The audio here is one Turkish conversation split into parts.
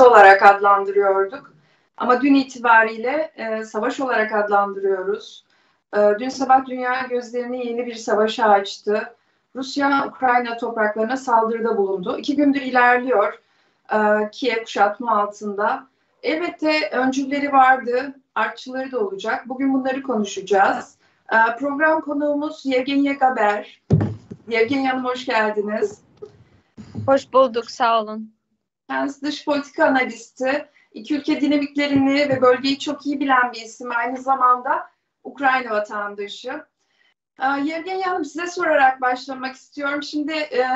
olarak adlandırıyorduk. Ama dün itibariyle e, savaş olarak adlandırıyoruz. E, dün sabah dünya gözlerini yeni bir savaşa açtı. Rusya Ukrayna topraklarına saldırıda bulundu. İki gündür ilerliyor e, Kiev kuşatma altında. Elbette öncülleri vardı, artçıları da olacak. Bugün bunları konuşacağız. E, program konuğumuz Yevgenya Gaber. Yevgenya Hanım hoş geldiniz. Hoş bulduk, sağ olun. Kendisi dış politika analisti. İki ülke dinamiklerini ve bölgeyi çok iyi bilen bir isim. Aynı zamanda Ukrayna vatandaşı. Ee, Yevgenya Hanım size sorarak başlamak istiyorum. Şimdi e,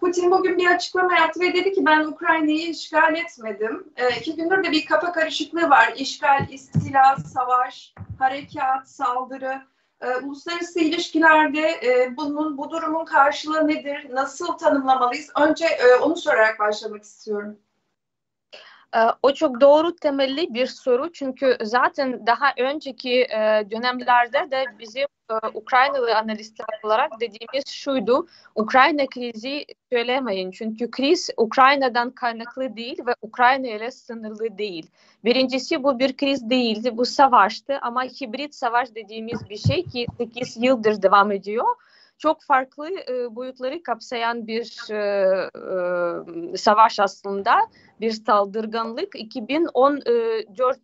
Putin bugün bir açıklama yaptı ve dedi ki ben Ukrayna'yı işgal etmedim. E, iki gündür de bir kafa karışıklığı var. İşgal, istila, savaş, harekat, saldırı. E, uluslararası ilişkilerde bunun bu durumun karşılığı nedir? Nasıl tanımlamalıyız? Önce onu sorarak başlamak istiyorum. O çok doğru temelli bir soru çünkü zaten daha önceki dönemlerde de bizim Ukraynalı analistler olarak dediğimiz şuydu. Ukrayna krizi söylemeyin çünkü kriz Ukrayna'dan kaynaklı değil ve Ukrayna ile sınırlı değil. Birincisi bu bir kriz değildi, bu savaştı ama hibrit savaş dediğimiz bir şey ki 8 yıldır devam ediyor çok farklı e, boyutları kapsayan bir e, e, savaş aslında. Bir saldırganlık. 2014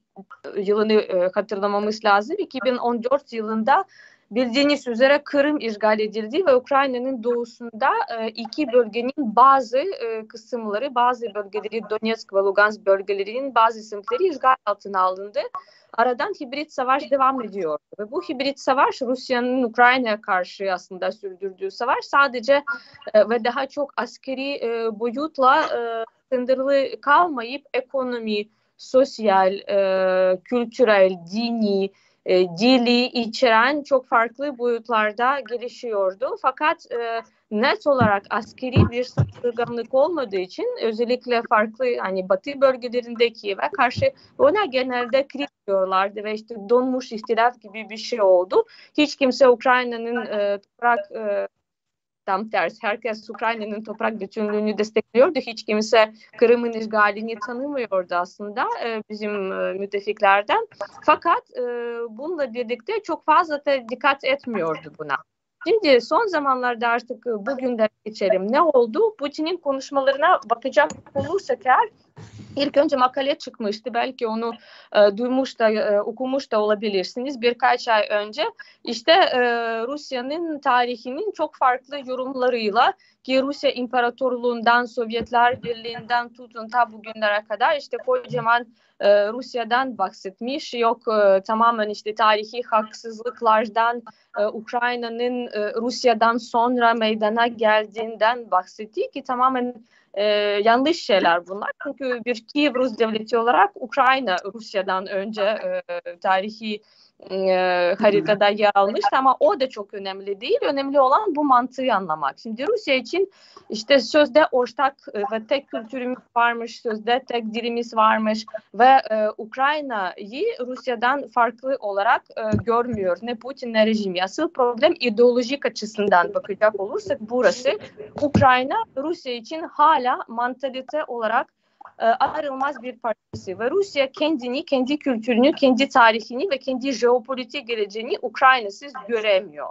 yılını e, hatırlamamız lazım. 2014 yılında bildiğiniz üzere Kırım işgal edildi ve Ukrayna'nın doğusunda e, iki bölgenin bazı e, kısımları, bazı bölgeleri Donetsk ve Lugansk bölgelerinin bazı semtleri işgal altına alındı. Aradan hibrit savaş devam ediyor ve bu hibrit savaş Rusya'nın Ukrayna'ya karşı aslında sürdürdüğü savaş sadece e, ve daha çok askeri boyutla sınırlı kalmayıp ekonomi, sosyal, kültürel, dini, e, dili içeren çok farklı boyutlarda gelişiyordu. Fakat e, net olarak askeri bir saldırganlık olmadığı için özellikle farklı hani batı bölgelerindeki ve karşı ona genelde kriz diyorlardı ve işte donmuş istilaf gibi bir şey oldu. Hiç kimse Ukrayna'nın e, toprak e, tam tersi. Herkes Ukrayna'nın toprak bütünlüğünü destekliyordu. Hiç kimse Kırım'ın işgalini tanımıyordu aslında e, bizim e, müttefiklerden. Fakat e, bununla birlikte çok fazla da dikkat etmiyordu buna. Şimdi son zamanlarda artık bugün de geçelim. Ne oldu? Putin'in konuşmalarına bakacak olursak eğer İlk önce makale çıkmıştı. Belki onu e, duymuş da e, okumuş da olabilirsiniz. Birkaç ay önce işte e, Rusya'nın tarihinin çok farklı yorumlarıyla ki Rusya İmparatorluğundan, Sovyetler Birliği'nden tutun ta bugünlere kadar işte kocaman e, Rusya'dan bahsetmiş. Yok e, tamamen işte tarihi haksızlıklardan, e, Ukrayna'nın e, Rusya'dan sonra meydana geldiğinden bahsetti ki tamamen e, yanlış şeyler bunlar. Çünkü bir Kiev Rus devleti olarak Ukrayna Rusya'dan önce e, tarihi e, haritada yer almış ama o da çok önemli değil. Önemli olan bu mantığı anlamak. Şimdi Rusya için işte sözde ortak e, ve tek kültürümüz varmış, sözde tek dilimiz varmış ve e, Ukrayna'yı Rusya'dan farklı olarak e, görmüyor. Ne Putin ne rejimi. Asıl problem ideolojik açısından bakacak olursak burası. Ukrayna Rusya için hala mantalite olarak e, ayrılmaz bir parçası ve Rusya kendini, kendi kültürünü, kendi tarihini ve kendi jeopolitik geleceğini Ukrayna'sız göremiyor.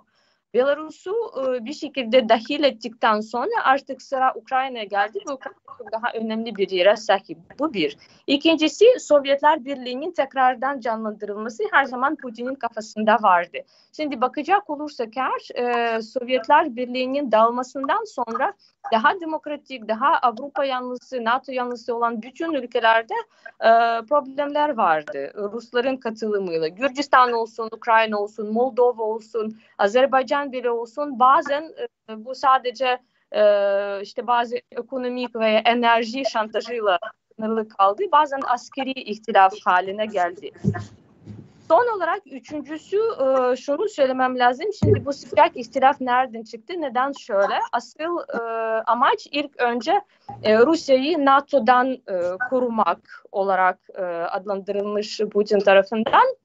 Belarus'u e, bir şekilde dahil ettikten sonra artık sıra Ukrayna'ya geldi ve Ukrayna daha önemli bir yere sahip. Bu bir. İkincisi Sovyetler Birliği'nin tekrardan canlandırılması her zaman Putin'in kafasında vardı. Şimdi bakacak olursak eğer e, Sovyetler Birliği'nin dağılmasından sonra daha demokratik, daha Avrupa yanlısı, NATO yanlısı olan bütün ülkelerde e, problemler vardı. Rusların katılımıyla. Gürcistan olsun, Ukrayna olsun, Moldova olsun, Azerbaycan bile olsun bazen e, bu sadece e, işte bazı ekonomik ve enerji şantajıyla sınırlı kaldı. Bazen askeri ihtilaf haline geldi. Son olarak üçüncüsü e, şunu söylemem lazım. Şimdi bu sıcak ihtilaf nereden çıktı? Neden şöyle? Asıl amaç ilk önce Rusya'yı NATO'dan korumak olarak adlandırılmış Putin tarafından.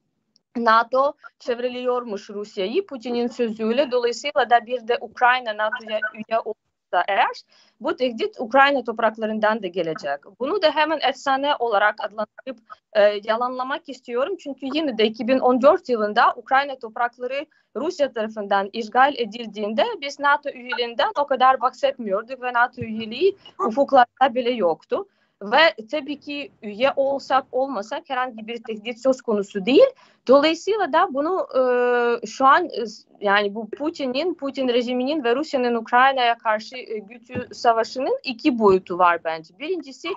NATO çevreliyormuş Rusya'yı Putin'in sözüyle. Dolayısıyla da bir de Ukrayna NATO'ya üye olmazsa eğer bu tehdit Ukrayna topraklarından da gelecek. Bunu da hemen efsane olarak adlandırıp e, yalanlamak istiyorum. Çünkü yine de 2014 yılında Ukrayna toprakları Rusya tarafından işgal edildiğinde biz NATO üyeliğinden o kadar bahsetmiyorduk ve NATO üyeliği ufuklarda bile yoktu. Ve tabii ki üye olsak olmasak herhangi bir tehdit söz konusu değil. Dolayısıyla da bunu e, şu an e, yani bu Putin'in, Putin rejiminin ve Rusya'nın Ukrayna'ya karşı e, güçlü savaşının iki boyutu var bence. Birincisi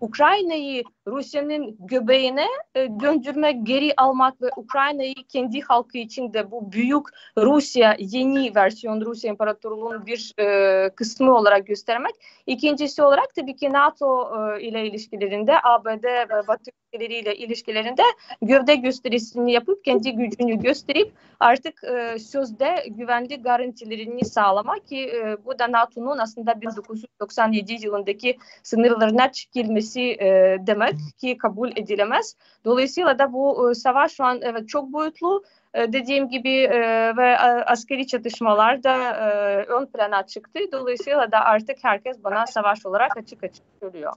Ukrayna'yı Rusya'nın göbeğine e, döndürmek, geri almak ve Ukrayna'yı kendi halkı için de bu büyük Rusya, yeni versiyon Rusya İmparatorluğu'nun bir e, kısmı olarak göstermek. İkincisi olarak tabii ki NATO e, ile ilişkilerinde, ABD ve Batı ülkeleriyle ilişkilerinde gövde gösterisini yapıp kendi gücünü gösterip artık e, sözde güvenli garantilerini sağlamak ki e, bu da NATO'nun aslında 1997 yılındaki sınırlarına çekilmesi e, demek ki kabul edilemez. Dolayısıyla da bu e, savaş şu an evet çok boyutlu e, dediğim gibi e, ve askeri çatışmalar da e, ön plana çıktı. Dolayısıyla da artık herkes bana savaş olarak açık açık söylüyor.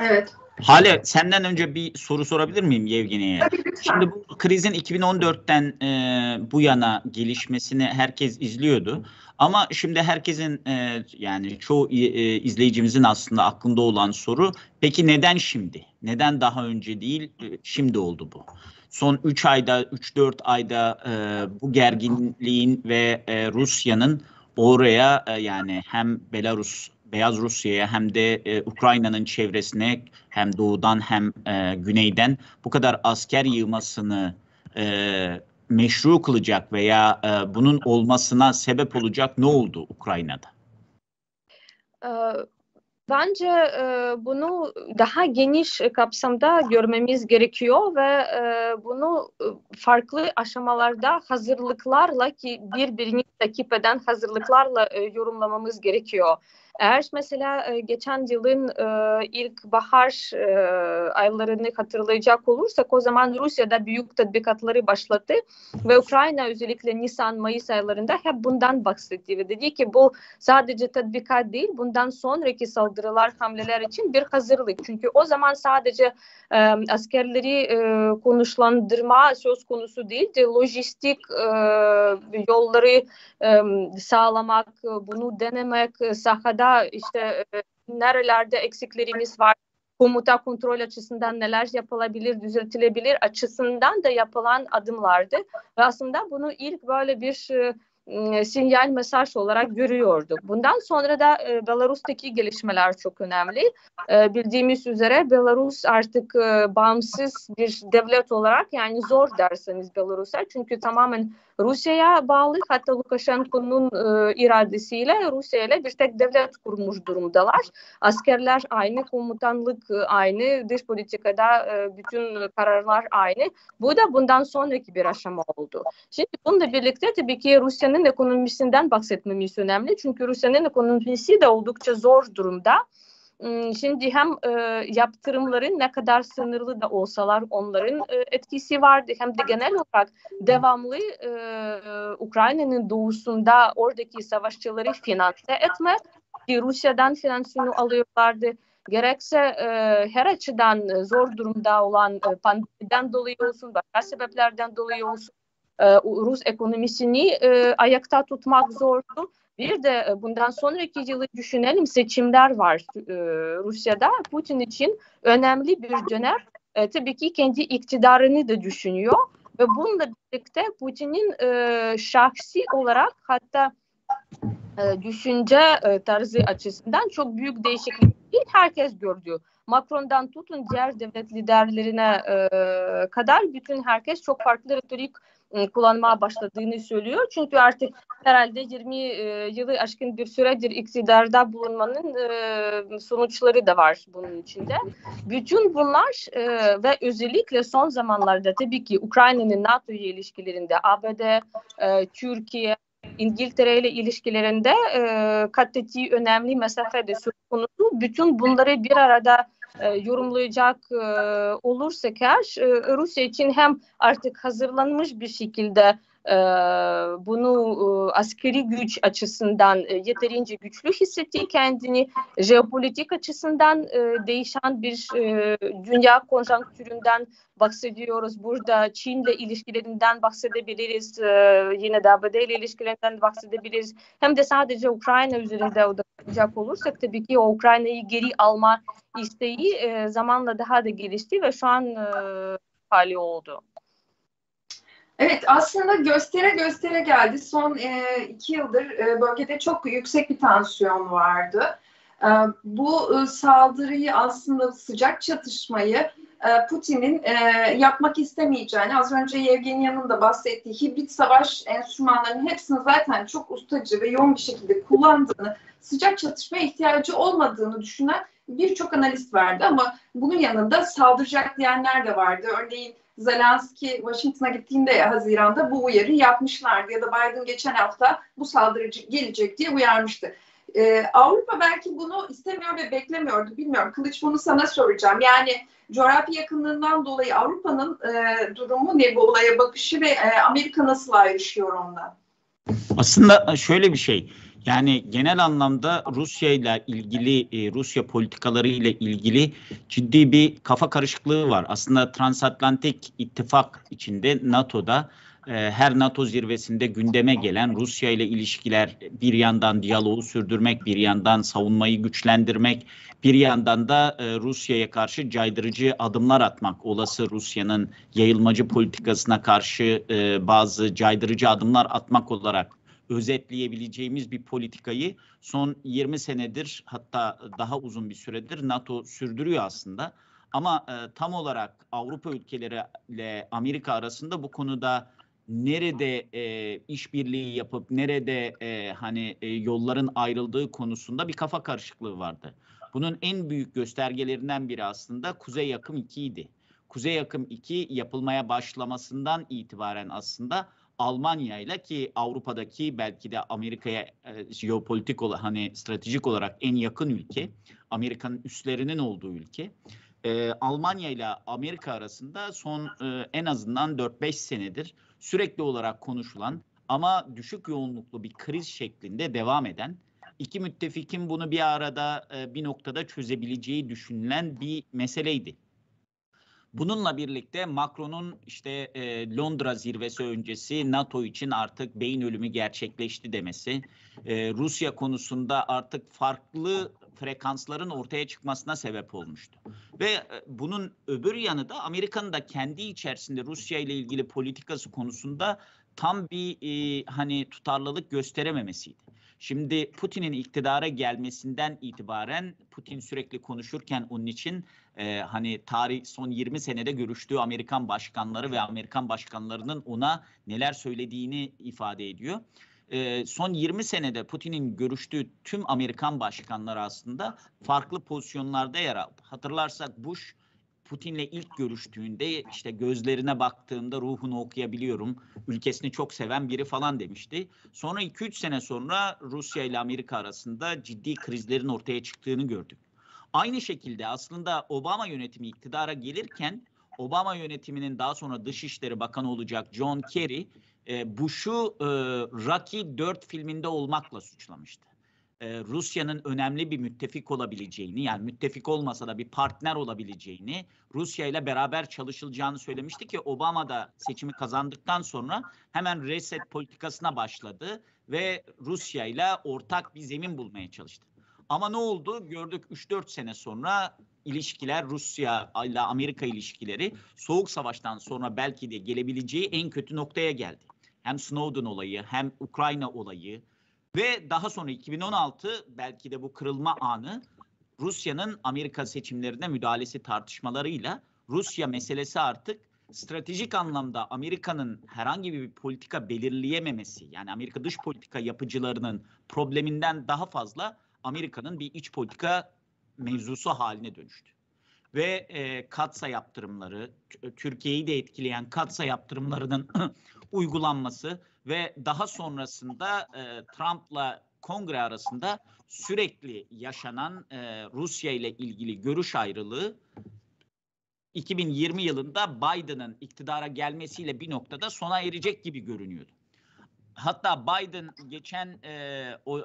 Evet. Hale senden önce bir soru sorabilir miyim Yevgeni'ye? Şimdi bu krizin 2014'ten e, bu yana gelişmesini herkes izliyordu. Ama şimdi herkesin e, yani çoğu e, izleyicimizin aslında aklında olan soru peki neden şimdi? Neden daha önce değil e, şimdi oldu bu? Son 3 ayda 3-4 ayda e, bu gerginliğin ve e, Rusya'nın oraya e, yani hem Belarus Beyaz Rusya'ya hem de e, Ukrayna'nın çevresine hem doğudan hem e, güneyden bu kadar asker yığmasını e, meşru kılacak veya e, bunun olmasına sebep olacak ne oldu Ukrayna'da? Ee, bence e, bunu daha geniş kapsamda görmemiz gerekiyor ve e, bunu e, farklı aşamalarda hazırlıklarla ki birbirini takip eden hazırlıklarla yorumlamamız gerekiyor. Eğer mesela e, geçen yılın e, ilk bahar e, aylarını hatırlayacak olursak o zaman Rusya'da büyük tatbikatları başlattı ve Ukrayna özellikle Nisan-Mayıs aylarında hep bundan bahsetti ve dedi ki bu sadece tatbikat değil bundan sonraki saldırılar hamleler için bir hazırlık. Çünkü o zaman sadece askerleri konuşlandırma söz konusu değildi. Lojistik e, yolları sağlamak, bunu denemek, sahada işte e, nerelerde eksiklerimiz var, komuta kontrol açısından neler yapılabilir, düzeltilebilir açısından da yapılan adımlardı. Ve aslında bunu ilk böyle bir e, sinyal mesaj olarak görüyorduk. Bundan sonra da e, Belarus'taki gelişmeler çok önemli. E, bildiğimiz üzere Belarus artık e, bağımsız bir devlet olarak yani zor derseniz Belarus'a çünkü tamamen Rusya'ya bağlı hatta Lukashenko'nun e, iradesiyle Rusya ile bir tek devlet kurmuş durumdalar. Askerler aynı, komutanlık aynı, dış politikada e, bütün kararlar aynı. Bu da bundan sonraki bir aşama oldu. Şimdi bununla birlikte tabii ki Rusya'nın ekonomisinden bahsetmemiz önemli. Çünkü Rusya'nın ekonomisi de oldukça zor durumda. Şimdi hem e, yaptırımların ne kadar sınırlı da olsalar onların e, etkisi vardı hem de genel olarak devamlı e, Ukrayna'nın doğusunda oradaki savaşçıları finanse etme Rusya'dan finansını alıyorlardı. Gerekse e, her açıdan zor durumda olan e, pandemiden dolayı olsun, başka sebeplerden dolayı olsun e, Rus ekonomisini e, ayakta tutmak zordu. Bir de e, bundan sonraki yılı düşünelim seçimler var e, Rusya'da. Putin için önemli bir dönem. E, tabii ki kendi iktidarını da düşünüyor. Ve bununla birlikte Putin'in e, şahsi olarak hatta e, düşünce e, tarzı açısından çok büyük değişiklik herkes gördü. Macron'dan tutun diğer devlet liderlerine e, kadar bütün herkes çok farklı retorik kullanmaya başladığını söylüyor. Çünkü artık herhalde 20 e, yılı aşkın bir süredir iktidarda bulunmanın e, sonuçları da var bunun içinde. Bütün bunlar e, ve özellikle son zamanlarda tabii ki Ukrayna'nın NATO ile ilişkilerinde ABD, e, Türkiye, İngiltere ile ilişkilerinde e, kat ettiği önemli mesafede söz konusu. Bütün bunları bir arada e, yorumlayacak e, olursak eğer e, Rusya için hem artık hazırlanmış bir şekilde bunu askeri güç açısından e, yeterince güçlü hissettiği kendini jeopolitik açısından e, değişen bir e, dünya konjonktüründen bahsediyoruz. Burada Çin'le ilişkilerinden bahsedebiliriz. Yine de ABD ile ilişkilerinden bahsedebiliriz. Hem de sadece Ukrayna üzerinde odaklanacak olursak tabii ki Ukrayna'yı geri alma isteği zamanla daha da gelişti ve şu an hali oldu. Evet aslında göstere göstere geldi. Son e, iki yıldır e, bölgede çok yüksek bir tansiyon vardı. E, bu e, saldırıyı aslında sıcak çatışmayı e, Putin'in e, yapmak istemeyeceğini az önce Yevgenya'nın da bahsettiği hibrit savaş enstrümanlarının hepsini zaten çok ustacı ve yoğun bir şekilde kullandığını, sıcak çatışmaya ihtiyacı olmadığını düşünen birçok analist vardı ama bunun yanında saldıracak diyenler de vardı. Örneğin Zelenski Washington'a gittiğinde Haziran'da bu uyarı yapmışlardı ya da Biden geçen hafta bu saldırı gelecek diye uyarmıştı. Ee, Avrupa belki bunu istemiyor ve beklemiyordu. Bilmiyorum. Kılıç bunu sana soracağım. Yani coğrafya yakınlığından dolayı Avrupa'nın e, durumu ne bu olaya bakışı ve e, Amerika nasıl ayrışıyor ondan? Aslında şöyle bir şey. Yani genel anlamda Rusya ile ilgili e, Rusya politikaları ile ilgili ciddi bir kafa karışıklığı var. Aslında transatlantik ittifak içinde NATO'da e, her NATO zirvesinde gündeme gelen Rusya ile ilişkiler bir yandan diyaloğu sürdürmek, bir yandan savunmayı güçlendirmek, bir yandan da e, Rusya'ya karşı caydırıcı adımlar atmak, olası Rusya'nın yayılmacı politikasına karşı bazı caydırıcı adımlar atmak olarak özetleyebileceğimiz bir politikayı son 20 senedir hatta daha uzun bir süredir NATO sürdürüyor aslında. Ama e, tam olarak Avrupa ülkeleri ile Amerika arasında bu konuda nerede e, işbirliği yapıp nerede e, hani e, yolların ayrıldığı konusunda bir kafa karışıklığı vardı. Bunun en büyük göstergelerinden biri aslında Kuzey Yakım 2 idi. Kuzey Yakım 2 yapılmaya başlamasından itibaren aslında Almanya ile ki Avrupa'daki belki de Amerika'ya e, jeopolitik olarak hani stratejik olarak en yakın ülke, Amerika'nın üslerinin olduğu ülke. E, Almanya ile Amerika arasında son e, en azından 4-5 senedir sürekli olarak konuşulan ama düşük yoğunluklu bir kriz şeklinde devam eden iki müttefikin bunu bir arada e, bir noktada çözebileceği düşünülen bir meseleydi. Bununla birlikte Macron'un işte e, Londra zirvesi öncesi NATO için artık beyin ölümü gerçekleşti demesi, e, Rusya konusunda artık farklı frekansların ortaya çıkmasına sebep olmuştu. Ve e, bunun öbür yanı da Amerika'nın da kendi içerisinde Rusya ile ilgili politikası konusunda tam bir e, hani tutarlılık gösterememesiydi. Şimdi Putin'in iktidara gelmesinden itibaren Putin sürekli konuşurken onun için e, hani tarih son 20 senede görüştüğü Amerikan başkanları ve Amerikan başkanlarının ona neler söylediğini ifade ediyor. E, son 20 senede Putin'in görüştüğü tüm Amerikan başkanları aslında farklı pozisyonlarda yer aldı. Hatırlarsak Bush Putin'le ilk görüştüğünde işte gözlerine baktığımda ruhunu okuyabiliyorum. Ülkesini çok seven biri falan demişti. Sonra 2-3 sene sonra Rusya ile Amerika arasında ciddi krizlerin ortaya çıktığını gördük. Aynı şekilde aslında Obama yönetimi iktidara gelirken Obama yönetiminin daha sonra Dışişleri Bakanı olacak John Kerry e, Bush'u e, Rocky 4 filminde olmakla suçlamıştı. E, Rusya'nın önemli bir müttefik olabileceğini yani müttefik olmasa da bir partner olabileceğini Rusya ile beraber çalışılacağını söylemişti ki Obama da seçimi kazandıktan sonra hemen reset politikasına başladı ve Rusya ile ortak bir zemin bulmaya çalıştı. Ama ne oldu? Gördük 3-4 sene sonra ilişkiler Rusya ile Amerika ilişkileri soğuk savaştan sonra belki de gelebileceği en kötü noktaya geldi. Hem Snowden olayı hem Ukrayna olayı ve daha sonra 2016 belki de bu kırılma anı Rusya'nın Amerika seçimlerine müdahalesi tartışmalarıyla Rusya meselesi artık stratejik anlamda Amerika'nın herhangi bir politika belirleyememesi yani Amerika dış politika yapıcılarının probleminden daha fazla Amerika'nın bir iç politika mevzusu haline dönüştü. Ve e, katsa yaptırımları, Türkiye'yi de etkileyen katsa yaptırımlarının uygulanması ve daha sonrasında e, Trump'la kongre arasında sürekli yaşanan e, Rusya ile ilgili görüş ayrılığı 2020 yılında Biden'ın iktidara gelmesiyle bir noktada sona erecek gibi görünüyordu. Hatta Biden geçen e, o,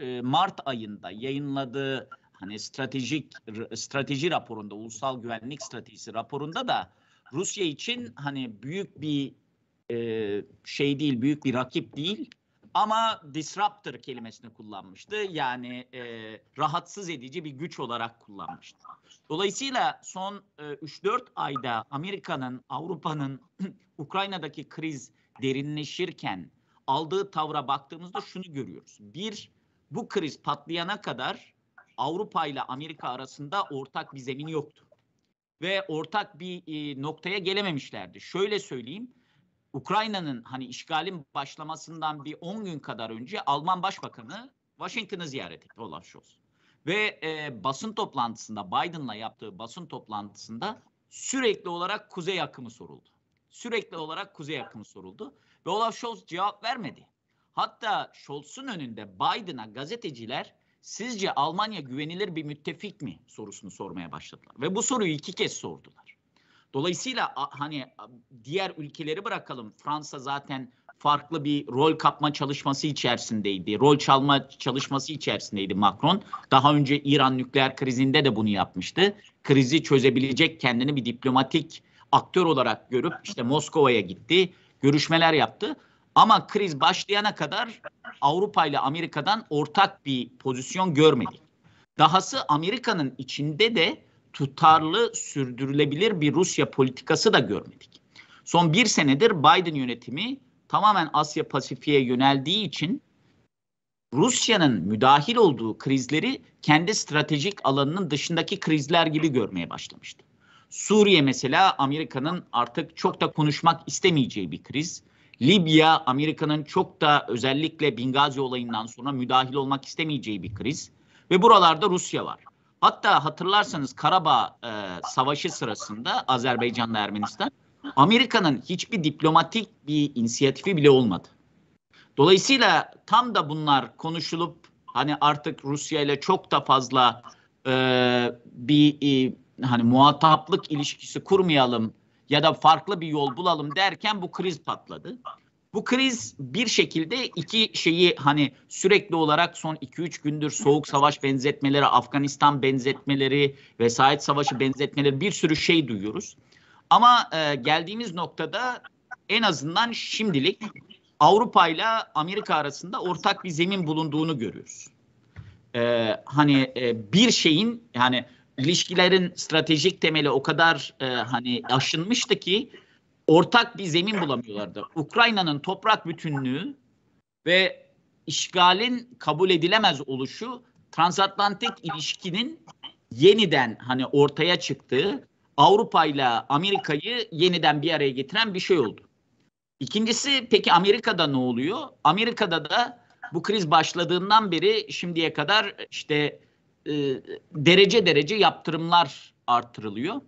e, Mart ayında yayınladığı hani stratejik strateji raporunda, ulusal güvenlik stratejisi raporunda da Rusya için hani büyük bir e, şey değil, büyük bir rakip değil ama disruptor kelimesini kullanmıştı. Yani e, rahatsız edici bir güç olarak kullanmıştı. Dolayısıyla son e, 3-4 ayda Amerika'nın, Avrupa'nın Ukrayna'daki kriz derinleşirken aldığı tavra baktığımızda şunu görüyoruz. Bir, bu kriz patlayana kadar Avrupa ile Amerika arasında ortak bir zemin yoktu. Ve ortak bir e, noktaya gelememişlerdi. Şöyle söyleyeyim, Ukrayna'nın hani işgalin başlamasından bir 10 gün kadar önce Alman Başbakanı Washington'ı ziyaret etti Olaf Scholz. Ve e, basın toplantısında Biden'la yaptığı basın toplantısında sürekli olarak kuzey akımı soruldu. Sürekli olarak kuzey akımı soruldu ve Olaf Scholz cevap vermedi. Hatta Scholz'un önünde Biden'a gazeteciler sizce Almanya güvenilir bir müttefik mi sorusunu sormaya başladılar. Ve bu soruyu iki kez sordular. Dolayısıyla hani diğer ülkeleri bırakalım. Fransa zaten farklı bir rol kapma çalışması içerisindeydi. Rol çalma çalışması içerisindeydi Macron. Daha önce İran nükleer krizinde de bunu yapmıştı. Krizi çözebilecek kendini bir diplomatik aktör olarak görüp işte Moskova'ya gitti, görüşmeler yaptı. Ama kriz başlayana kadar Avrupa ile Amerika'dan ortak bir pozisyon görmedik. Dahası Amerika'nın içinde de tutarlı, sürdürülebilir bir Rusya politikası da görmedik. Son bir senedir Biden yönetimi tamamen Asya Pasifik'e yöneldiği için Rusya'nın müdahil olduğu krizleri kendi stratejik alanının dışındaki krizler gibi görmeye başlamıştı. Suriye mesela Amerika'nın artık çok da konuşmak istemeyeceği bir kriz. Libya Amerika'nın çok da özellikle Bingazi olayından sonra müdahil olmak istemeyeceği bir kriz. Ve buralarda Rusya var. Hatta hatırlarsanız Karabağ e, Savaşı sırasında Azerbaycan'la Ermenistan Amerika'nın hiçbir diplomatik bir inisiyatifi bile olmadı. Dolayısıyla tam da bunlar konuşulup hani artık Rusya ile çok da fazla e, bir e, hani muhataplık ilişkisi kurmayalım ya da farklı bir yol bulalım derken bu kriz patladı. Bu kriz bir şekilde iki şeyi hani sürekli olarak son 2-3 gündür soğuk savaş benzetmeleri, Afganistan benzetmeleri, vesayet savaşı benzetmeleri bir sürü şey duyuyoruz. Ama e, geldiğimiz noktada en azından şimdilik Avrupa ile Amerika arasında ortak bir zemin bulunduğunu görüyoruz. E, hani e, bir şeyin yani ilişkilerin stratejik temeli o kadar e, hani aşınmıştı ki ortak bir zemin bulamıyorlardı. Ukrayna'nın toprak bütünlüğü ve işgalin kabul edilemez oluşu transatlantik ilişkinin yeniden hani ortaya çıktığı Avrupa ile Amerika'yı yeniden bir araya getiren bir şey oldu. İkincisi peki Amerika'da ne oluyor? Amerika'da da bu kriz başladığından beri şimdiye kadar işte e, derece derece yaptırımlar artırılıyor.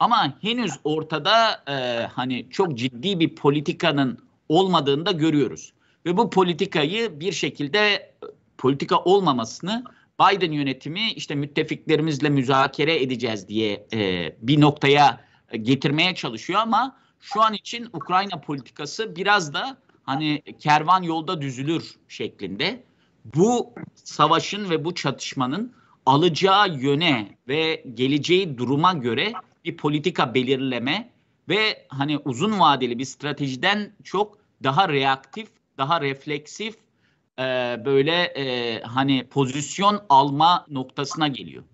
Ama henüz ortada e, hani çok ciddi bir politikanın olmadığını da görüyoruz. Ve bu politikayı bir şekilde politika olmamasını Biden yönetimi işte müttefiklerimizle müzakere edeceğiz diye e, bir noktaya getirmeye çalışıyor ama şu an için Ukrayna politikası biraz da hani kervan yolda düzülür şeklinde. Bu savaşın ve bu çatışmanın alacağı yöne ve geleceği duruma göre bir politika belirleme ve hani uzun vadeli bir stratejiden çok daha reaktif, daha refleksif e, böyle e, hani pozisyon alma noktasına geliyor.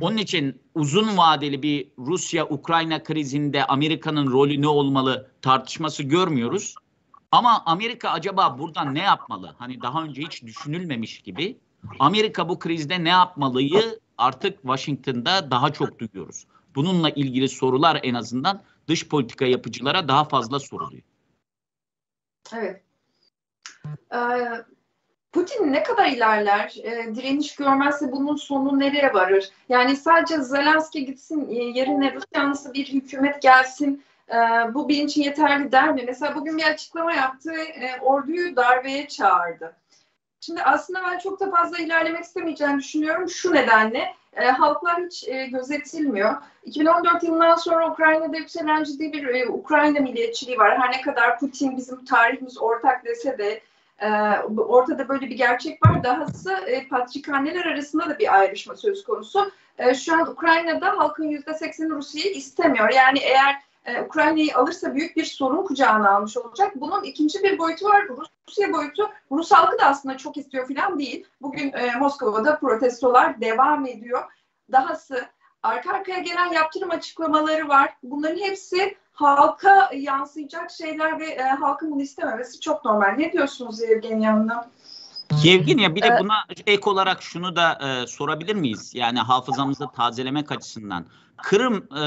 Onun için uzun vadeli bir Rusya-Ukrayna krizinde Amerika'nın rolü ne olmalı tartışması görmüyoruz. Ama Amerika acaba buradan ne yapmalı? Hani daha önce hiç düşünülmemiş gibi. Amerika bu krizde ne yapmalıyı artık Washington'da daha çok duyuyoruz. Bununla ilgili sorular en azından dış politika yapıcılara daha fazla soruluyor. Evet. Ee, Putin ne kadar ilerler, e, direniş görmezse bunun sonu nereye varır? Yani sadece Zelenski gitsin, e, yerine Rus bir hükümet gelsin, e, bu benim için yeterli der mi? Mesela bugün bir açıklama yaptı, e, orduyu darbeye çağırdı. Şimdi aslında ben çok da fazla ilerlemek istemeyeceğini düşünüyorum. Şu nedenle e, halklar hiç e, gözetilmiyor. 2014 yılından sonra Ukrayna'da yükselen ciddi bir e, Ukrayna milliyetçiliği var. Her ne kadar Putin bizim tarihimiz ortak dese de e, ortada böyle bir gerçek var. Dahası e, patrikhaneler arasında da bir ayrışma söz konusu. E, şu an Ukrayna'da halkın %80'i Rusya'yı istemiyor. Yani eğer e, Ukrayna'yı alırsa büyük bir sorun kucağına almış olacak. Bunun ikinci bir boyutu var. Rusya boyutu. Rus halkı da aslında çok istiyor falan değil. Bugün e, Moskova'da protestolar devam ediyor. Dahası arka arkaya gelen yaptırım açıklamaları var. Bunların hepsi halka yansıyacak şeyler ve e, halkın bunu istememesi çok normal. Ne diyorsunuz Evgenya Hanım? Yevgenya bir de buna ek olarak şunu da e, sorabilir miyiz? Yani hafızamızı tazelemek açısından. Kırım e,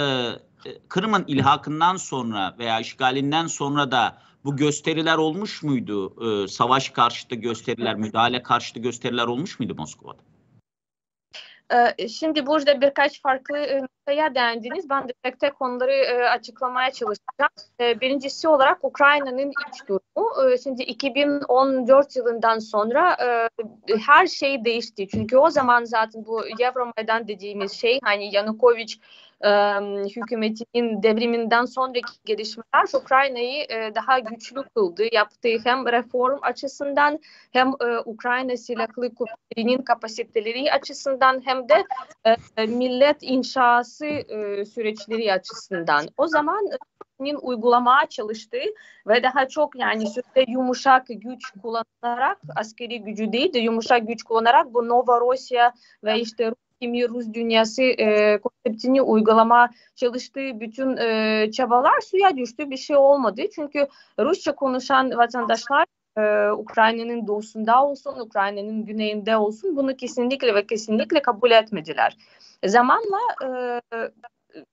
Kırım'ın ilhakından sonra veya işgalinden sonra da bu gösteriler olmuş muydu? E, savaş karşıtı gösteriler, müdahale karşıtı gösteriler olmuş muydu Moskova'da? Ee, şimdi burada birkaç farklı e, noktaya değindiniz. Ben de tek tek onları e, açıklamaya çalışacağım. E, birincisi olarak Ukrayna'nın iç durumu. Şimdi 2014 yılından sonra her şey değişti. Çünkü o zaman zaten bu Euromaidan dediğimiz şey hani Yanukovic hükümetinin devriminden sonraki gelişmeler Ukrayna'yı daha güçlü kıldı. Yaptığı hem reform açısından hem Ukrayna silahlı kuvvetlerinin kapasiteleri açısından hem de millet inşası süreçleri açısından. O zaman uygulamaya çalıştığı ve daha çok yani sözde yumuşak güç kullanarak askeri gücü değil de yumuşak güç kullanarak bu Novorossiya ve işte Rus dünyası e, konseptini uygulama çalıştığı bütün e, çabalar suya düştü. Bir şey olmadı. Çünkü Rusça konuşan vatandaşlar e, Ukrayna'nın doğusunda olsun, Ukrayna'nın güneyinde olsun bunu kesinlikle ve kesinlikle kabul etmediler. Zamanla e,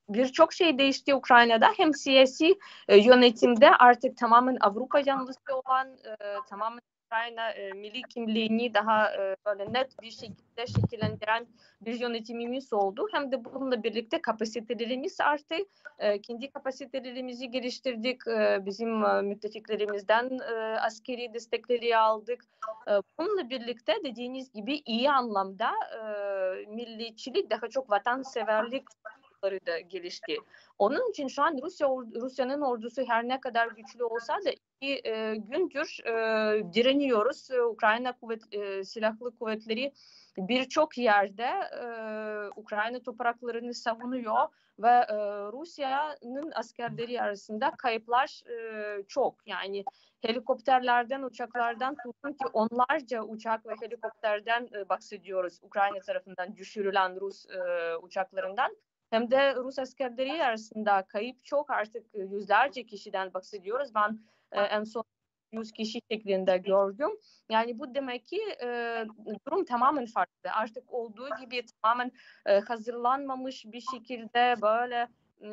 birçok şey değişti Ukrayna'da. Hem siyasi e, yönetimde artık tamamen Avrupa yanlısı olan, e, tamamen Ukrayna e, milli kimliğini daha e, böyle net bir şekilde şekillendiren bir yönetimimiz oldu. Hem de bununla birlikte kapasitelerimiz arttı. E, kendi kapasitelerimizi geliştirdik. E, bizim e, müttefiklerimizden e, askeri destekleri aldık. E, bununla birlikte dediğiniz gibi iyi anlamda e, milliyetçilik daha çok vatanseverlik da gelişti. Onun için şu an Rusya Rusya'nın ordusu her ne kadar güçlü olsa da iki e, gündür e, direniyoruz. E, Ukrayna kuvvet, e, silahlı kuvvetleri birçok yerde e, Ukrayna topraklarını savunuyor ve e, Rusya'nın askerleri arasında kayıplar e, çok. Yani helikopterlerden, uçaklardan tutun ki onlarca uçak ve helikopterden e, bahsediyoruz Ukrayna tarafından düşürülen Rus e, uçaklarından hem de Rus askerleri arasında kayıp çok artık yüzlerce kişiden bahsediyoruz. Ben e, en son 100 kişi şeklinde gördüm. Yani bu demek ki e, durum tamamen farklı. Artık olduğu gibi tamamen e, hazırlanmamış bir şekilde böyle e,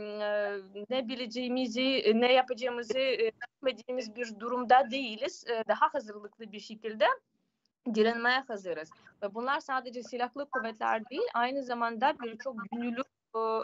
ne bileceğimizi, ne yapacağımızı e, bilmediğimiz bir durumda değiliz. E, daha hazırlıklı bir şekilde direnmeye hazırız. Ve bunlar sadece silahlı kuvvetler değil, aynı zamanda birçok günlük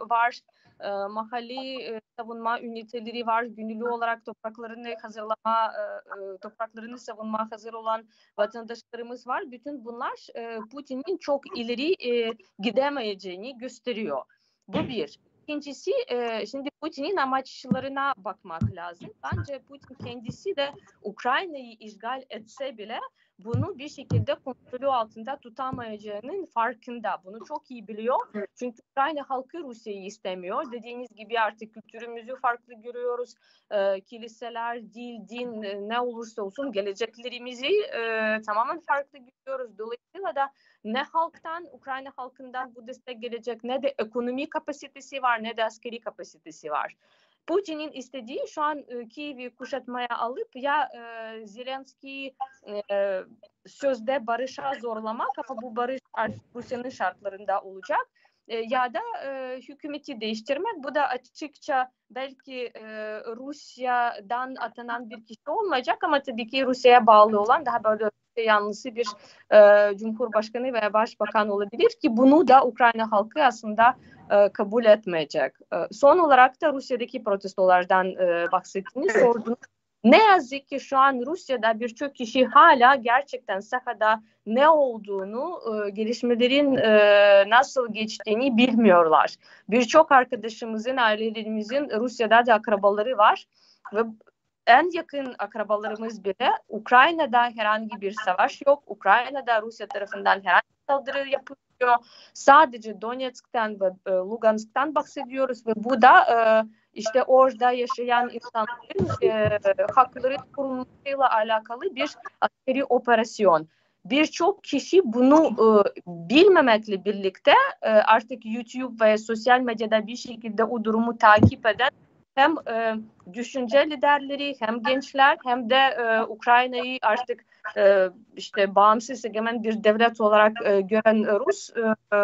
var, e, mahalli e, savunma üniteleri var, gönüllü olarak topraklarını hazırlama, e, topraklarını savunma hazır olan vatandaşlarımız var. Bütün bunlar e, Putin'in çok ileri e, gidemeyeceğini gösteriyor. Bu bir. İkincisi e, şimdi Putin'in amaçlarına bakmak lazım. Bence Putin kendisi de Ukrayna'yı işgal etse bile bunu bir şekilde kontrolü altında tutamayacağının farkında. Bunu çok iyi biliyor. Çünkü Ukrayna halkı Rusya'yı istemiyor. Dediğiniz gibi artık kültürümüzü farklı görüyoruz. E, kiliseler, dil, din e, ne olursa olsun geleceklerimizi e, tamamen farklı görüyoruz. Dolayısıyla da ne halktan, Ukrayna halkından bu destek gelecek ne de ekonomi kapasitesi var ne de askeri kapasitesi var. Putin'in istediği şu an e, Kiev'i kuşatmaya alıp ya e, Zelenski'yi e, sözde barışa zorlamak ama bu barış Rusya'nın şartlarında olacak e, ya da e, hükümeti değiştirmek. Bu da açıkça belki e, Rusya'dan atanan bir kişi olmayacak ama tabii ki Rusya'ya bağlı olan daha böyle yanlısı bir e, cumhurbaşkanı veya başbakan olabilir ki bunu da Ukrayna halkı aslında e, kabul etmeyecek. E, son olarak da Rusya'daki protestolardan e, bahsettiniz, sordunuz. Ne yazık ki şu an Rusya'da birçok kişi hala gerçekten sahada ne olduğunu, e, gelişmelerin e, nasıl geçtiğini bilmiyorlar. Birçok arkadaşımızın, ailelerimizin Rusya'da da akrabaları var ve en yakın akrabalarımız bile Ukrayna'da herhangi bir savaş yok. Ukrayna'da Rusya tarafından herhangi bir saldırı yapılıyor. Sadece Donetsk'ten ve e, Lugansk'tan bahsediyoruz ve bu da e, işte orada yaşayan insanların e, hakları korunmasıyla alakalı bir askeri operasyon. Birçok kişi bunu e, bilmemekle birlikte e, artık YouTube ve sosyal medyada bir şekilde o durumu takip eden hem e, düşünce liderleri hem gençler hem de e, Ukrayna'yı artık e, işte bağımsız egemen bir devlet olarak e, gören Rus e, e,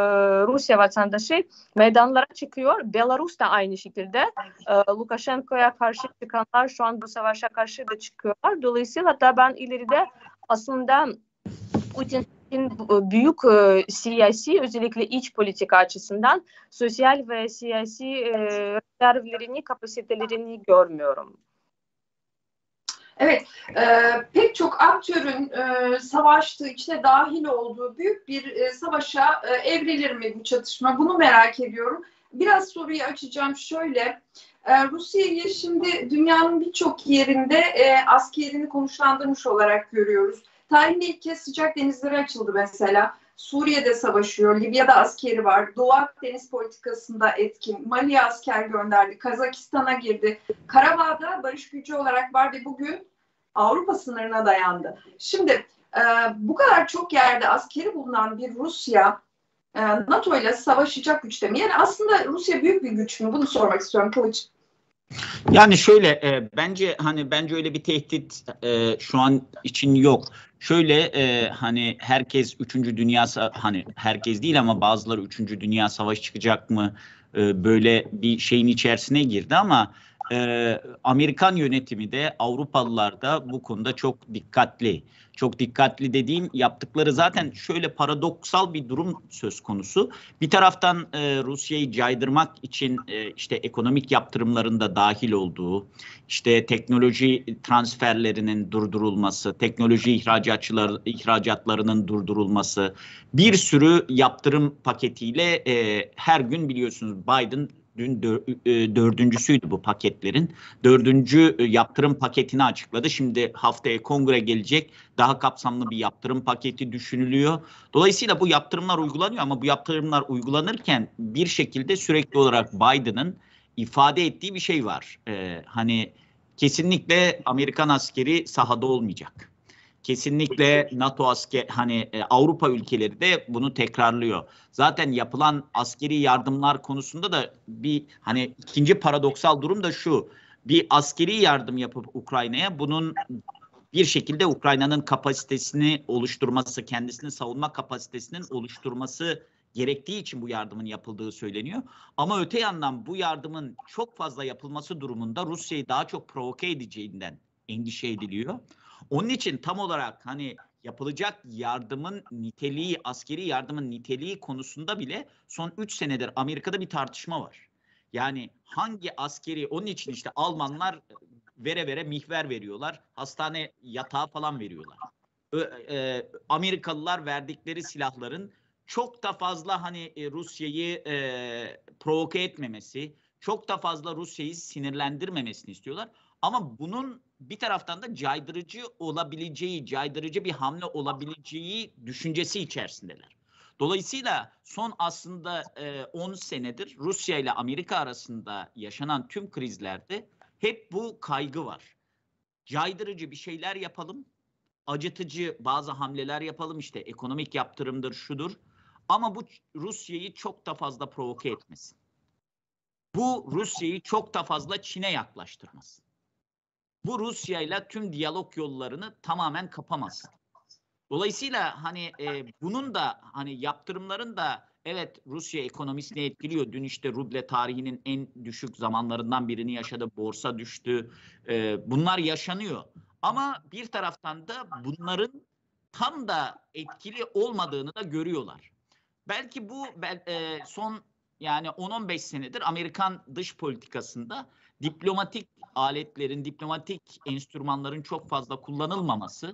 Rusya vatandaşı meydanlara çıkıyor. Belarus da aynı şekilde e, Lukashenko'ya karşı çıkanlar şu an bu savaşa karşı da çıkıyorlar. Dolayısıyla da ben ileride aslında Putin büyük e, siyasi özellikle iç politika açısından sosyal ve siyasi e, rezervlerini, kapasitelerini görmüyorum. Evet, e, pek çok aktörün e, savaştığı, içine dahil olduğu büyük bir e, savaşa e, evrilir mi bu çatışma? Bunu merak ediyorum. Biraz soruyu açacağım şöyle. E, Rusya'yı şimdi dünyanın birçok yerinde e, askerini konuşlandırmış olarak görüyoruz. Tarihinde ilk kez sıcak denizlere açıldı mesela. Suriye'de savaşıyor, Libya'da askeri var, Doğu Akdeniz politikasında etkin, Mali'ye asker gönderdi, Kazakistan'a girdi, Karabağ'da barış gücü olarak var ve bugün Avrupa sınırına dayandı. Şimdi e, bu kadar çok yerde askeri bulunan bir Rusya e, NATO ile savaşacak güçte mi? Yani aslında Rusya büyük bir güç mü? Bunu sormak istiyorum Kılıç. Yani şöyle e, bence hani bence öyle bir tehdit e, şu an için yok. Şöyle e, hani herkes 3. Dünya hani herkes değil ama bazıları 3. Dünya Savaşı çıkacak mı e, böyle bir şeyin içerisine girdi ama e, Amerikan yönetimi de Avrupalılar da bu konuda çok dikkatli. Çok dikkatli dediğim yaptıkları zaten şöyle paradoksal bir durum söz konusu. Bir taraftan e, Rusya'yı caydırmak için e, işte ekonomik yaptırımların da dahil olduğu, işte teknoloji transferlerinin durdurulması, teknoloji ihracatçılar ihracatlarının durdurulması, bir sürü yaptırım paketiyle e, her gün biliyorsunuz Biden dün e, dördüncüsüydü bu paketlerin. Dördüncü e, yaptırım paketini açıkladı. Şimdi haftaya kongre gelecek. Daha kapsamlı bir yaptırım paketi düşünülüyor. Dolayısıyla bu yaptırımlar uygulanıyor ama bu yaptırımlar uygulanırken bir şekilde sürekli olarak Biden'ın ifade ettiği bir şey var. Ee, hani kesinlikle Amerikan askeri sahada olmayacak kesinlikle NATO asker hani e, Avrupa ülkeleri de bunu tekrarlıyor. Zaten yapılan askeri yardımlar konusunda da bir hani ikinci paradoksal durum da şu. Bir askeri yardım yapıp Ukrayna'ya bunun bir şekilde Ukrayna'nın kapasitesini oluşturması, kendisini savunma kapasitesinin oluşturması gerektiği için bu yardımın yapıldığı söyleniyor. Ama öte yandan bu yardımın çok fazla yapılması durumunda Rusya'yı daha çok provoke edeceğinden endişe ediliyor. Onun için tam olarak hani yapılacak yardımın niteliği, askeri yardımın niteliği konusunda bile son 3 senedir Amerika'da bir tartışma var. Yani hangi askeri, onun için işte Almanlar vere vere mihver veriyorlar, hastane yatağı falan veriyorlar. E, Amerikalılar verdikleri silahların çok da fazla hani e, Rusya'yı e, provoke etmemesi, çok da fazla Rusya'yı sinirlendirmemesini istiyorlar. Ama bunun bir taraftan da caydırıcı olabileceği, caydırıcı bir hamle olabileceği düşüncesi içerisindeler. Dolayısıyla son aslında 10 e, senedir Rusya ile Amerika arasında yaşanan tüm krizlerde hep bu kaygı var. Caydırıcı bir şeyler yapalım, acıtıcı bazı hamleler yapalım işte ekonomik yaptırımdır, şudur. Ama bu Rusya'yı çok da fazla provoke etmesin. Bu Rusya'yı çok da fazla Çin'e yaklaştırmasın bu Rusya ile tüm diyalog yollarını tamamen kapamaz. Dolayısıyla hani e, bunun da hani yaptırımların da evet Rusya ekonomisini etkiliyor. Dün işte ruble tarihinin en düşük zamanlarından birini yaşadı. Borsa düştü. E, bunlar yaşanıyor. Ama bir taraftan da bunların tam da etkili olmadığını da görüyorlar. Belki bu e, son yani 10-15 senedir Amerikan dış politikasında diplomatik aletlerin, diplomatik enstrümanların çok fazla kullanılmaması,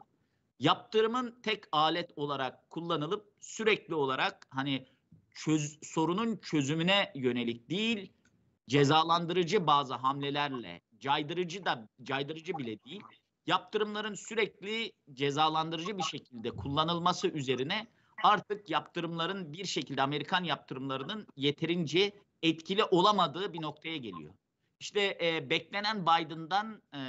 yaptırımın tek alet olarak kullanılıp sürekli olarak hani çöz, sorunun çözümüne yönelik değil, cezalandırıcı bazı hamlelerle, caydırıcı da caydırıcı bile değil, yaptırımların sürekli cezalandırıcı bir şekilde kullanılması üzerine artık yaptırımların bir şekilde Amerikan yaptırımlarının yeterince etkili olamadığı bir noktaya geliyor. İşte e, beklenen Biden'dan e,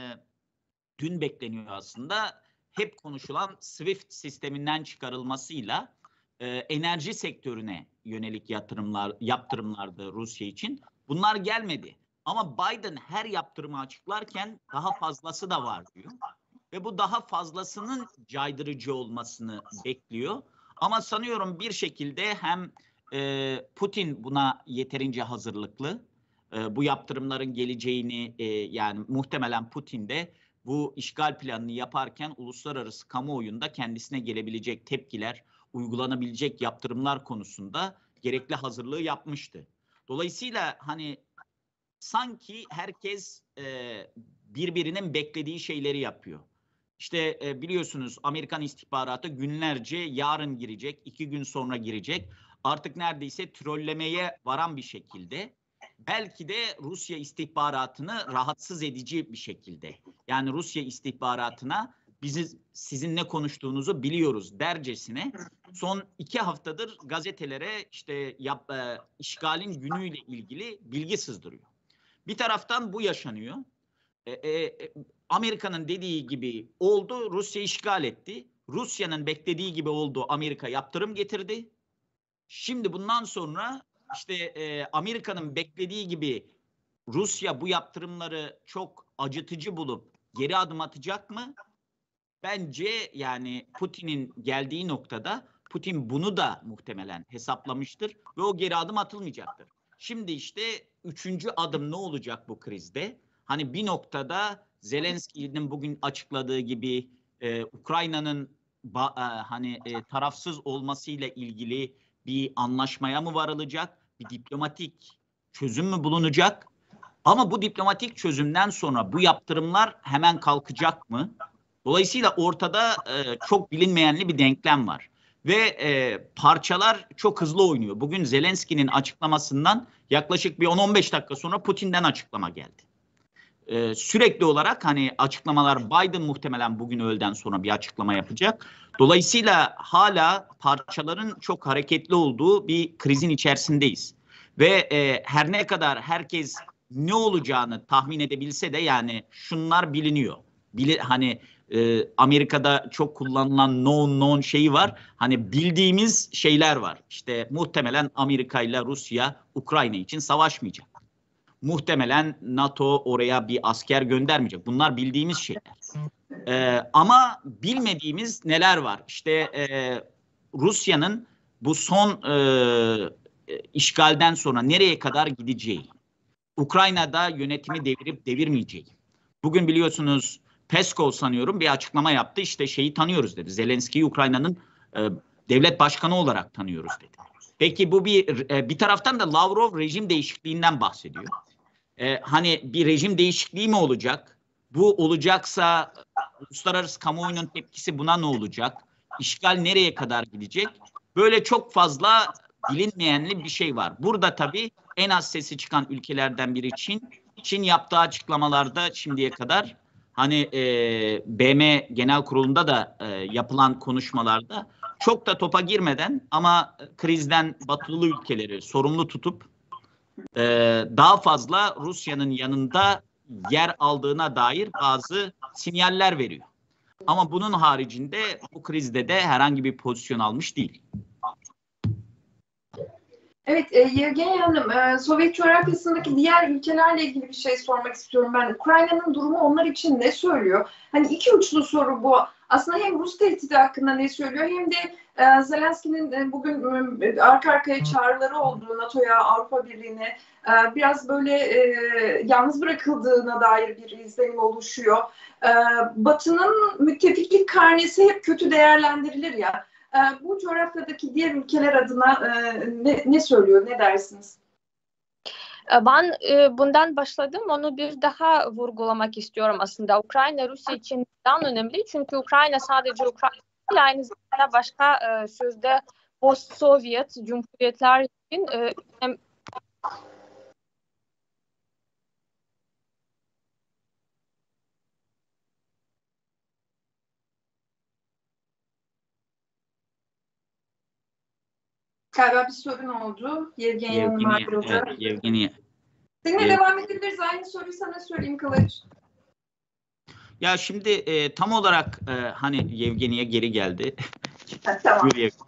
dün bekleniyor aslında hep konuşulan SWIFT sisteminden çıkarılmasıyla e, enerji sektörüne yönelik yatırımlar yaptırımlardı Rusya için. Bunlar gelmedi. Ama Biden her yaptırımı açıklarken daha fazlası da var diyor. Ve bu daha fazlasının caydırıcı olmasını bekliyor. Ama sanıyorum bir şekilde hem e, Putin buna yeterince hazırlıklı. E, bu yaptırımların geleceğini e, yani muhtemelen Putin de bu işgal planını yaparken uluslararası kamuoyunda kendisine gelebilecek tepkiler, uygulanabilecek yaptırımlar konusunda gerekli hazırlığı yapmıştı. Dolayısıyla hani sanki herkes e, birbirinin beklediği şeyleri yapıyor. İşte e, biliyorsunuz Amerikan istihbaratı günlerce yarın girecek, iki gün sonra girecek. Artık neredeyse trollemeye varan bir şekilde. Belki de Rusya istihbaratını rahatsız edici bir şekilde. Yani Rusya istihbaratına bizi sizin ne konuştuğunuzu biliyoruz dercesine son iki haftadır gazetelere işte yap, e, işgalin günüyle ilgili bilgi sızdırıyor. Bir taraftan bu yaşanıyor. E, e, e Amerika'nın dediği gibi oldu, Rusya işgal etti. Rusya'nın beklediği gibi oldu, Amerika yaptırım getirdi. Şimdi bundan sonra işte e, Amerika'nın beklediği gibi Rusya bu yaptırımları çok acıtıcı bulup geri adım atacak mı? Bence yani Putin'in geldiği noktada Putin bunu da muhtemelen hesaplamıştır ve o geri adım atılmayacaktır. Şimdi işte üçüncü adım ne olacak bu krizde? Hani bir noktada Zelenski'nin bugün açıkladığı gibi e, Ukrayna'nın e, hani e, tarafsız olmasıyla ilgili bir anlaşmaya mı varılacak? Bir diplomatik çözüm mü bulunacak? Ama bu diplomatik çözümden sonra bu yaptırımlar hemen kalkacak mı? Dolayısıyla ortada e, çok bilinmeyenli bir denklem var. Ve e, parçalar çok hızlı oynuyor. Bugün Zelenski'nin açıklamasından yaklaşık bir 10-15 dakika sonra Putin'den açıklama geldi. E, sürekli olarak hani açıklamalar Biden muhtemelen bugün öğleden sonra bir açıklama yapacak. Dolayısıyla hala parçaların çok hareketli olduğu bir krizin içerisindeyiz. Ve e, her ne kadar herkes ne olacağını tahmin edebilse de yani şunlar biliniyor. Bili, hani e, Amerika'da çok kullanılan known known şeyi var. Hani bildiğimiz şeyler var. İşte muhtemelen Amerika ile Rusya Ukrayna için savaşmayacak. Muhtemelen NATO oraya bir asker göndermeyecek. Bunlar bildiğimiz şeyler. E, ama bilmediğimiz neler var? İşte e, Rusya'nın bu son e, işgalden sonra nereye kadar gideceği. Ukrayna'da yönetimi devirip devirmeyeceği. Bugün biliyorsunuz Peskov sanıyorum bir açıklama yaptı. İşte şeyi tanıyoruz dedi. Zelenski'yi Ukrayna'nın e, devlet başkanı olarak tanıyoruz dedi. Peki bu bir e, bir taraftan da Lavrov rejim değişikliğinden bahsediyor. E, hani bir rejim değişikliği mi olacak? Bu olacaksa uluslararası kamuoyunun tepkisi buna ne olacak? İşgal nereye kadar gidecek? Böyle çok fazla bilinmeyenli bir şey var. Burada tabii en az sesi çıkan ülkelerden biri Çin. Çin yaptığı açıklamalarda şimdiye kadar hani e, BM Genel Kurulu'nda da e, yapılan konuşmalarda çok da topa girmeden ama krizden batılı ülkeleri sorumlu tutup e, daha fazla Rusya'nın yanında yer aldığına dair bazı sinyaller veriyor. Ama bunun haricinde bu krizde de herhangi bir pozisyon almış değil. Evet, e, Yevgenya Hanım, e, Sovyet coğrafyasındaki diğer ülkelerle ilgili bir şey sormak istiyorum ben. Ukrayna'nın durumu onlar için ne söylüyor? Hani iki uçlu soru bu. Aslında hem Rus tehdidi hakkında ne söylüyor hem de e, Zelenski'nin e, bugün e, arka arkaya çağrıları olduğu NATO'ya, Avrupa Birliği'ne e, biraz böyle yalnız bırakıldığına dair bir izlenim oluşuyor. Batı'nın müttefiklik karnesi hep kötü değerlendirilir ya. Bu coğrafyadaki diğer ülkeler adına ne, ne söylüyor, ne dersiniz? Ben bundan başladım. Onu bir daha vurgulamak istiyorum aslında. Ukrayna Rusya için neden önemli? Çünkü Ukrayna sadece Ukrayna değil, aynı zamanda başka sözde post-Sovyet cumhuriyetler için Galiba bir sorun oldu. Yevgenya Hanım ayrıldı. Evet, Yevgenya. Seninle Yev- devam edebiliriz. Aynı soruyu sana sorayım Kılıç. Ya şimdi e, tam olarak e, hani Yevgenya geri geldi. Ha, tamam. Buyur Yev-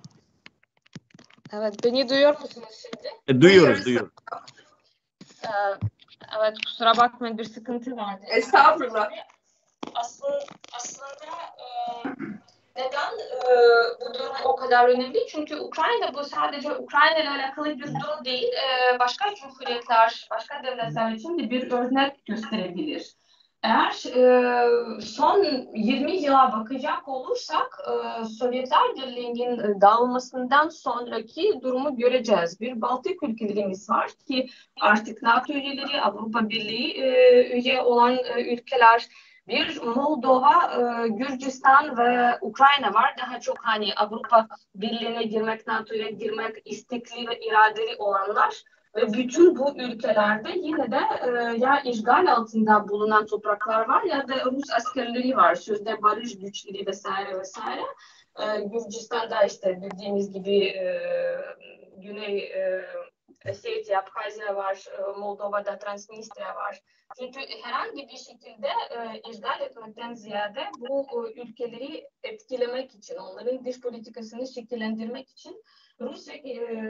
Evet, beni duyuyor musunuz şimdi? E, duyuyoruz, Duyuyoruz. duyuyoruz. Ee, evet, kusura bakmayın bir sıkıntı vardı. Estağfurullah. Aslında, aslında e, neden e, bu durum o kadar önemli? Çünkü Ukrayna bu sadece Ukrayna ile alakalı bir durum değil. E, başka cumhuriyetler, başka devletler için de bir örnek gösterebilir. Eğer e, son 20 yıla bakacak olursak e, Sovyetler Birliği'nin dağılmasından sonraki durumu göreceğiz. Bir Baltık ülkelerimiz var ki artık NATO üyeleri, Avrupa Birliği e, üye olan e, ülkeler bir Moldova, e, Gürcistan ve Ukrayna var. Daha çok hani Avrupa Birliği'ne girmek, NATO'ya girmek istekli ve iradeli olanlar. Ve bütün bu ülkelerde yine de e, ya işgal altında bulunan topraklar var ya da Rus askerleri var. Sözde barış güçleri vesaire vesaire. E, Gürcistan'da işte bildiğimiz gibi e, Güney e, Ossetya, Abhazya var, e, Moldova'da Transnistria var. Çünkü herhangi bir şekilde e, işgal etmekten ziyade bu e, ülkeleri etkilemek için, onların dış politikasını şekillendirmek için Rusya e,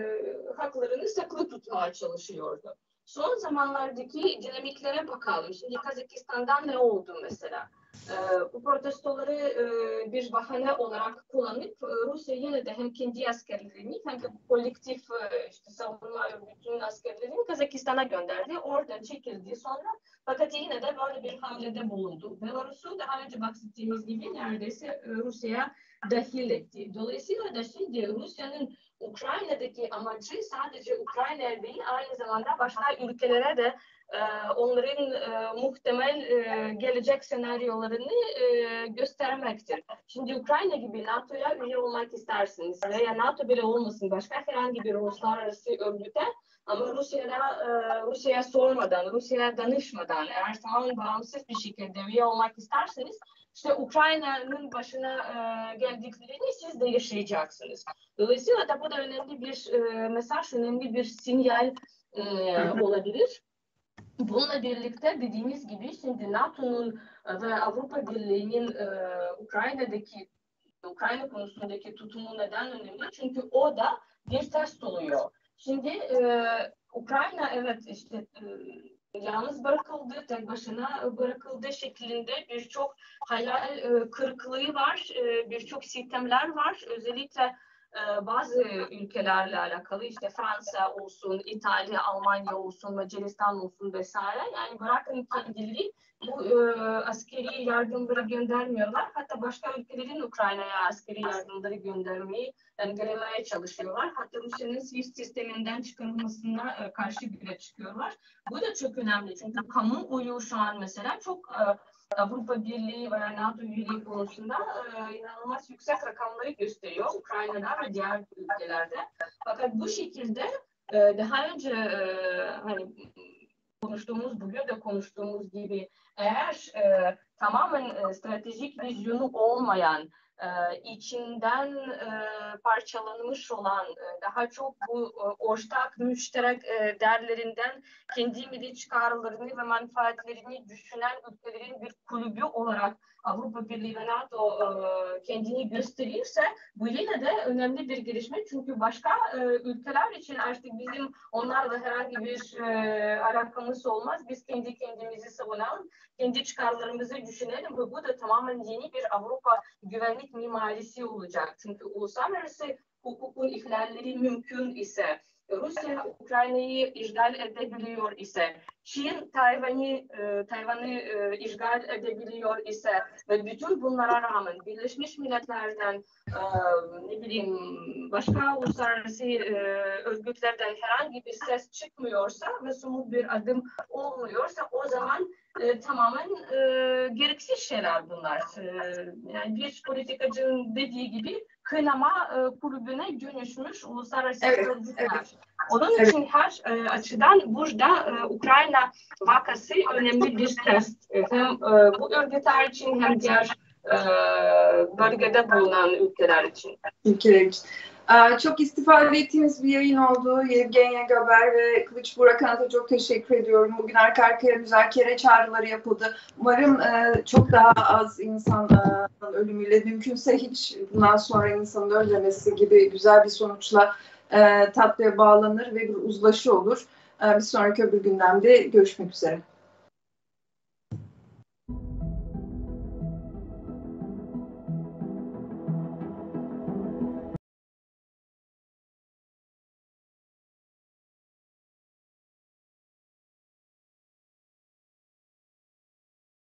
haklarını saklı tutmaya çalışıyordu. Son zamanlardaki dinamiklere bakalım. Şimdi Kazakistan'dan ne oldu mesela? E, bu protestoları e, bir bahane olarak kullanıp e, Rusya yine de hem kendi askerlerini hem de kolektif e, işte savunma örgütünün askerlerini Kazakistan'a gönderdi. Oradan çekildi sonra fakat yine de böyle bir hamlede bulundu. Belarus'u daha önce bahsettiğimiz gibi neredeyse e, Rusya'ya dahil etti. Dolayısıyla da şimdi Rusya'nın Ukrayna'daki amacı sadece Ukrayna'ya değil aynı zamanda başka ülkelere de e, onların e, muhtemel e, gelecek senaryolarını e, göstermektir. Şimdi Ukrayna gibi NATO'ya üye olmak istersiniz veya NATO bile olmasın başka herhangi bir uluslararası örgüte ama Rusya'da e, Rusya'ya sormadan, Rusya'ya danışmadan eğer tamamen bağımsız bir şekilde üye olmak isterseniz işte Ukrayna'nın başına e, geldiklerini siz de yaşayacaksınız. Dolayısıyla da bu da önemli bir e, mesaj, önemli bir sinyal e, olabilir. Bununla birlikte dediğimiz gibi şimdi NATO'nun ve Avrupa Birliği'nin e, Ukrayna'daki Ukrayna konusundaki tutumu neden önemli? Çünkü o da bir test oluyor. Şimdi e, Ukrayna evet işte e, yalnız bırakıldı, tek başına bırakıldı şeklinde birçok hayal e, kırıklığı var, e, birçok sistemler var. Özellikle bazı ülkelerle alakalı işte Fransa olsun, İtalya, Almanya olsun, Macaristan olsun vesaire. Yani bırakın kendileri bu e, askeri yardımları göndermiyorlar. Hatta başka ülkelerin Ukrayna'ya askeri yardımları göndermeyi engellemeye çalışıyorlar. Hatta Rusya'nın SWIFT sisteminden çıkarılmasına e, karşı bile çıkıyorlar. Bu da çok önemli çünkü kamuoyu şu an mesela çok e, Avrupa Birliği veya NATO üyeliği konusunda e, inanılmaz yüksek rakamları gösteriyor Ukrayna'da ve diğer ülkelerde. Fakat bu şekilde e, daha önce e, hani konuştuğumuz, bugün de konuştuğumuz gibi eğer tamamen stratejik vizyonu olmayan, e, içinden e, parçalanmış olan, e, daha çok bu e, ortak müşterek e, değerlerinden kendi milli çıkarlarını ve menfaatlerini düşünen ülkelerin bir kulübü olarak Avrupa Birliği ve NATO e, kendini gösterirse bu yine de önemli bir gelişme. Çünkü başka e, ülkeler için artık bizim onlarla herhangi bir e, alakamız olmaz. Biz kendi kendimizi savunalım, kendi çıkarlarımızı düşünelim ve bu da tamamen yeni bir Avrupa güvenlik mimarisi olacak. Çünkü uluslararası hukukun ihlalleri mümkün ise Rusya Ukrayna'yı işgal edebiliyor ise, Çin Tayvan'ı e, Tayvan'ı e, işgal edebiliyor ise ve bütün bunlara rağmen Birleşmiş Milletler'den e, ne bileyim başka uluslararası örgütlerden herhangi bir ses çıkmıyorsa ve somut bir adım olmuyorsa o zaman e, tamamen e, gereksiz şeyler bunlar. E, yani bir politikacının dediği gibi kınama e, kulübüne dönüşmüş uluslararası Evet, örgütler. evet. Onun Evet. için her e, açıdan burada e, Ukrayna vakası önemli bir test. E, Hem e, bu örgütler için hem diğer e, bölgede bulunan ülkeler için. ülkeler için. Ee, Çok istifade ettiğimiz bir yayın oldu. Yevgenya Gaber ve Kılıç Burak Anıt'a çok teşekkür ediyorum. Bugün arka arkaya müzakere çağrıları yapıldı. Umarım e, çok daha az insan ölümüyle mümkünse hiç bundan sonra insanın ölmemesi gibi güzel bir sonuçla e, tatlıya bağlanır ve bir uzlaşı olur. E, bir sonraki öbür gündemde görüşmek üzere.